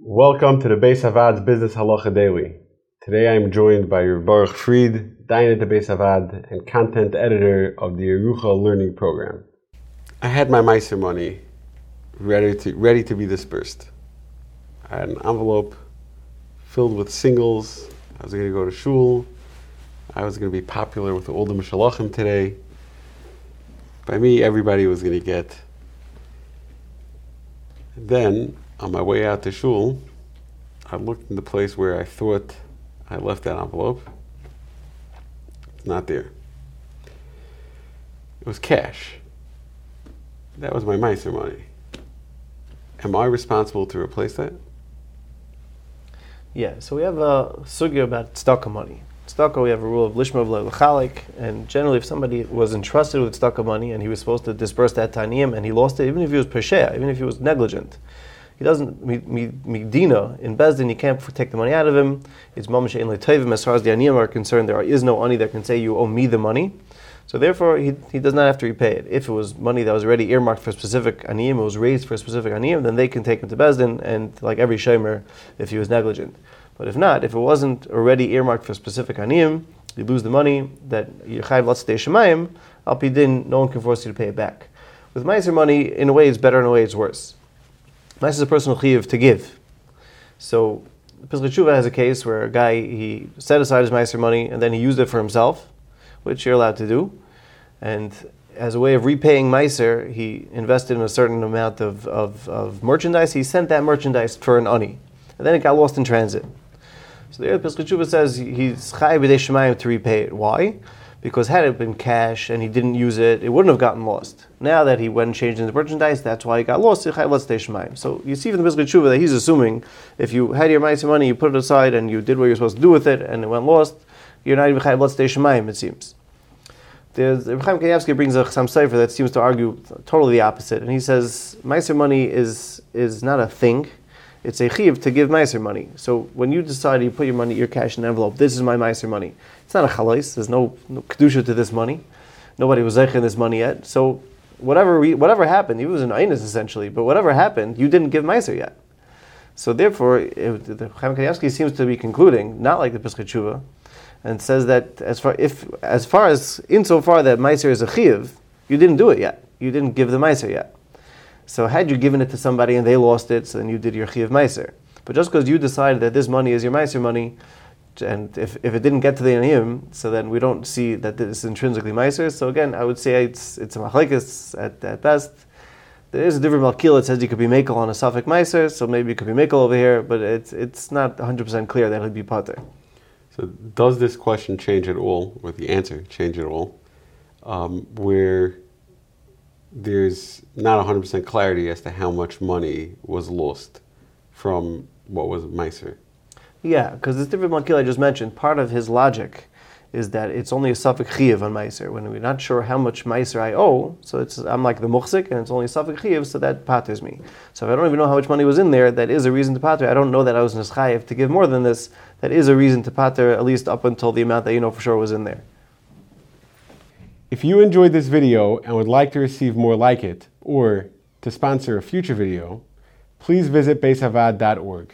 Welcome to the Beis Havad's Business Halacha Daily. Today I am joined by Baruch Fried, Dayan at the Beis Havad, and content editor of the Yerusha Learning Program. I had my Meiser money ready to, ready to be dispersed. I had an envelope filled with singles. I was going to go to shul. I was going to be popular with all the meshulachim today. By me, everybody was going to get. then, on my way out to shul, I looked in the place where I thought I left that envelope. It's not there. It was cash. That was my Meiser money. Am I responsible to replace that? Yeah, so we have a sugya about tzedakah money. Tzedakah, we have a rule of lishma v'lechalik, and generally, if somebody was entrusted with tzedakah money and he was supposed to disperse that taniyim and he lost it, even if he was pesheya, even if he was negligent, he doesn't midina in beis din. You can't take the money out of him. It's mamash le'tovim. As far as the aniyim are concerned, there is no ani that can say you owe me the money. So therefore, he, he does not have to repay it. If it was money that was already earmarked for specific aniyim, it was raised for a specific aniyim, then they can take him to beis din, and like every shomer, if he was negligent. But if not, if it wasn't already earmarked for specific aniyim, you lose the money that Yechayiv Latztei Shemayim, Al Pidin, no one can force you to pay it back. With Meiser money, in a way it's better, in a way it's worse. Meiser is a personal chiv to give. So, Pesach has a case where a guy, he set aside his Meiser money and then he used it for himself, which you're allowed to do. And as a way of repaying Meiser, he invested in a certain amount of, of, of merchandise. He sent that merchandise for an ani. And then it got lost in transit. So the Pesach says he's chayiv b'dei to repay it. Why? Because had it been cash and he didn't use it, it wouldn't have gotten lost. Now that he went and changed into merchandise, that's why he got lost. So you see from the Pischei Teshuva that he's assuming if you had your ma'aseh money, you put it aside and you did what you're supposed to do with it, and it went lost, you're not even chayiv l'tztei shemayim. It seems. There's Chaim Kanievsky brings a Chassam Sofer that seems to argue totally the opposite, and he says ma'aser money is is not a thing it's a chiv to give meiser money. So when you decide you put your money, your cash in an envelope, this is my meiser money. It's not a chalais. There's no, no kedusha to this money. Nobody was zeichen this money yet. So whatever we, whatever happened, he was an einus essentially, but whatever happened, you didn't give meiser yet. So therefore, it, the Chaim Kanievsky seems to be concluding, not like the Pischei Teshuva, and says that as far if as far as insofar that meiser is a chiv, you didn't do it yet. You didn't give the meiser yet. So had you given it to somebody and they lost it, so then you did your chiv meiser. But just because you decided that this money is your meiser money, and if, if it didn't get to the aniyim, so then we don't see that this is intrinsically meiser. So again, I would say it's it's a machlekes at, at best. There is a different makil that says you could be makel on a safek meiser, so maybe it could be makel over here, but it's it's not 100% clear that it would be pater. So does this question change at all, or the answer change at all, um, where there's not 100% clarity as to how much money was lost from what was Meiser. Yeah, because this different Makil I just mentioned, part of his logic is that it's only a safek chiv on Meiser. When we're not sure how much Meiser I owe, so it's I'm like the muchzik, and it's only a safek chiv, so that paters me. So if I don't even know how much money was in there, that is a reason to pater. I don't know that I was neschayev to give more than this. That is a reason to pater, at least up until the amount that you know for sure was in there. If you enjoyed this video and would like to receive more like it, or to sponsor a future video, please visit beishavad.org.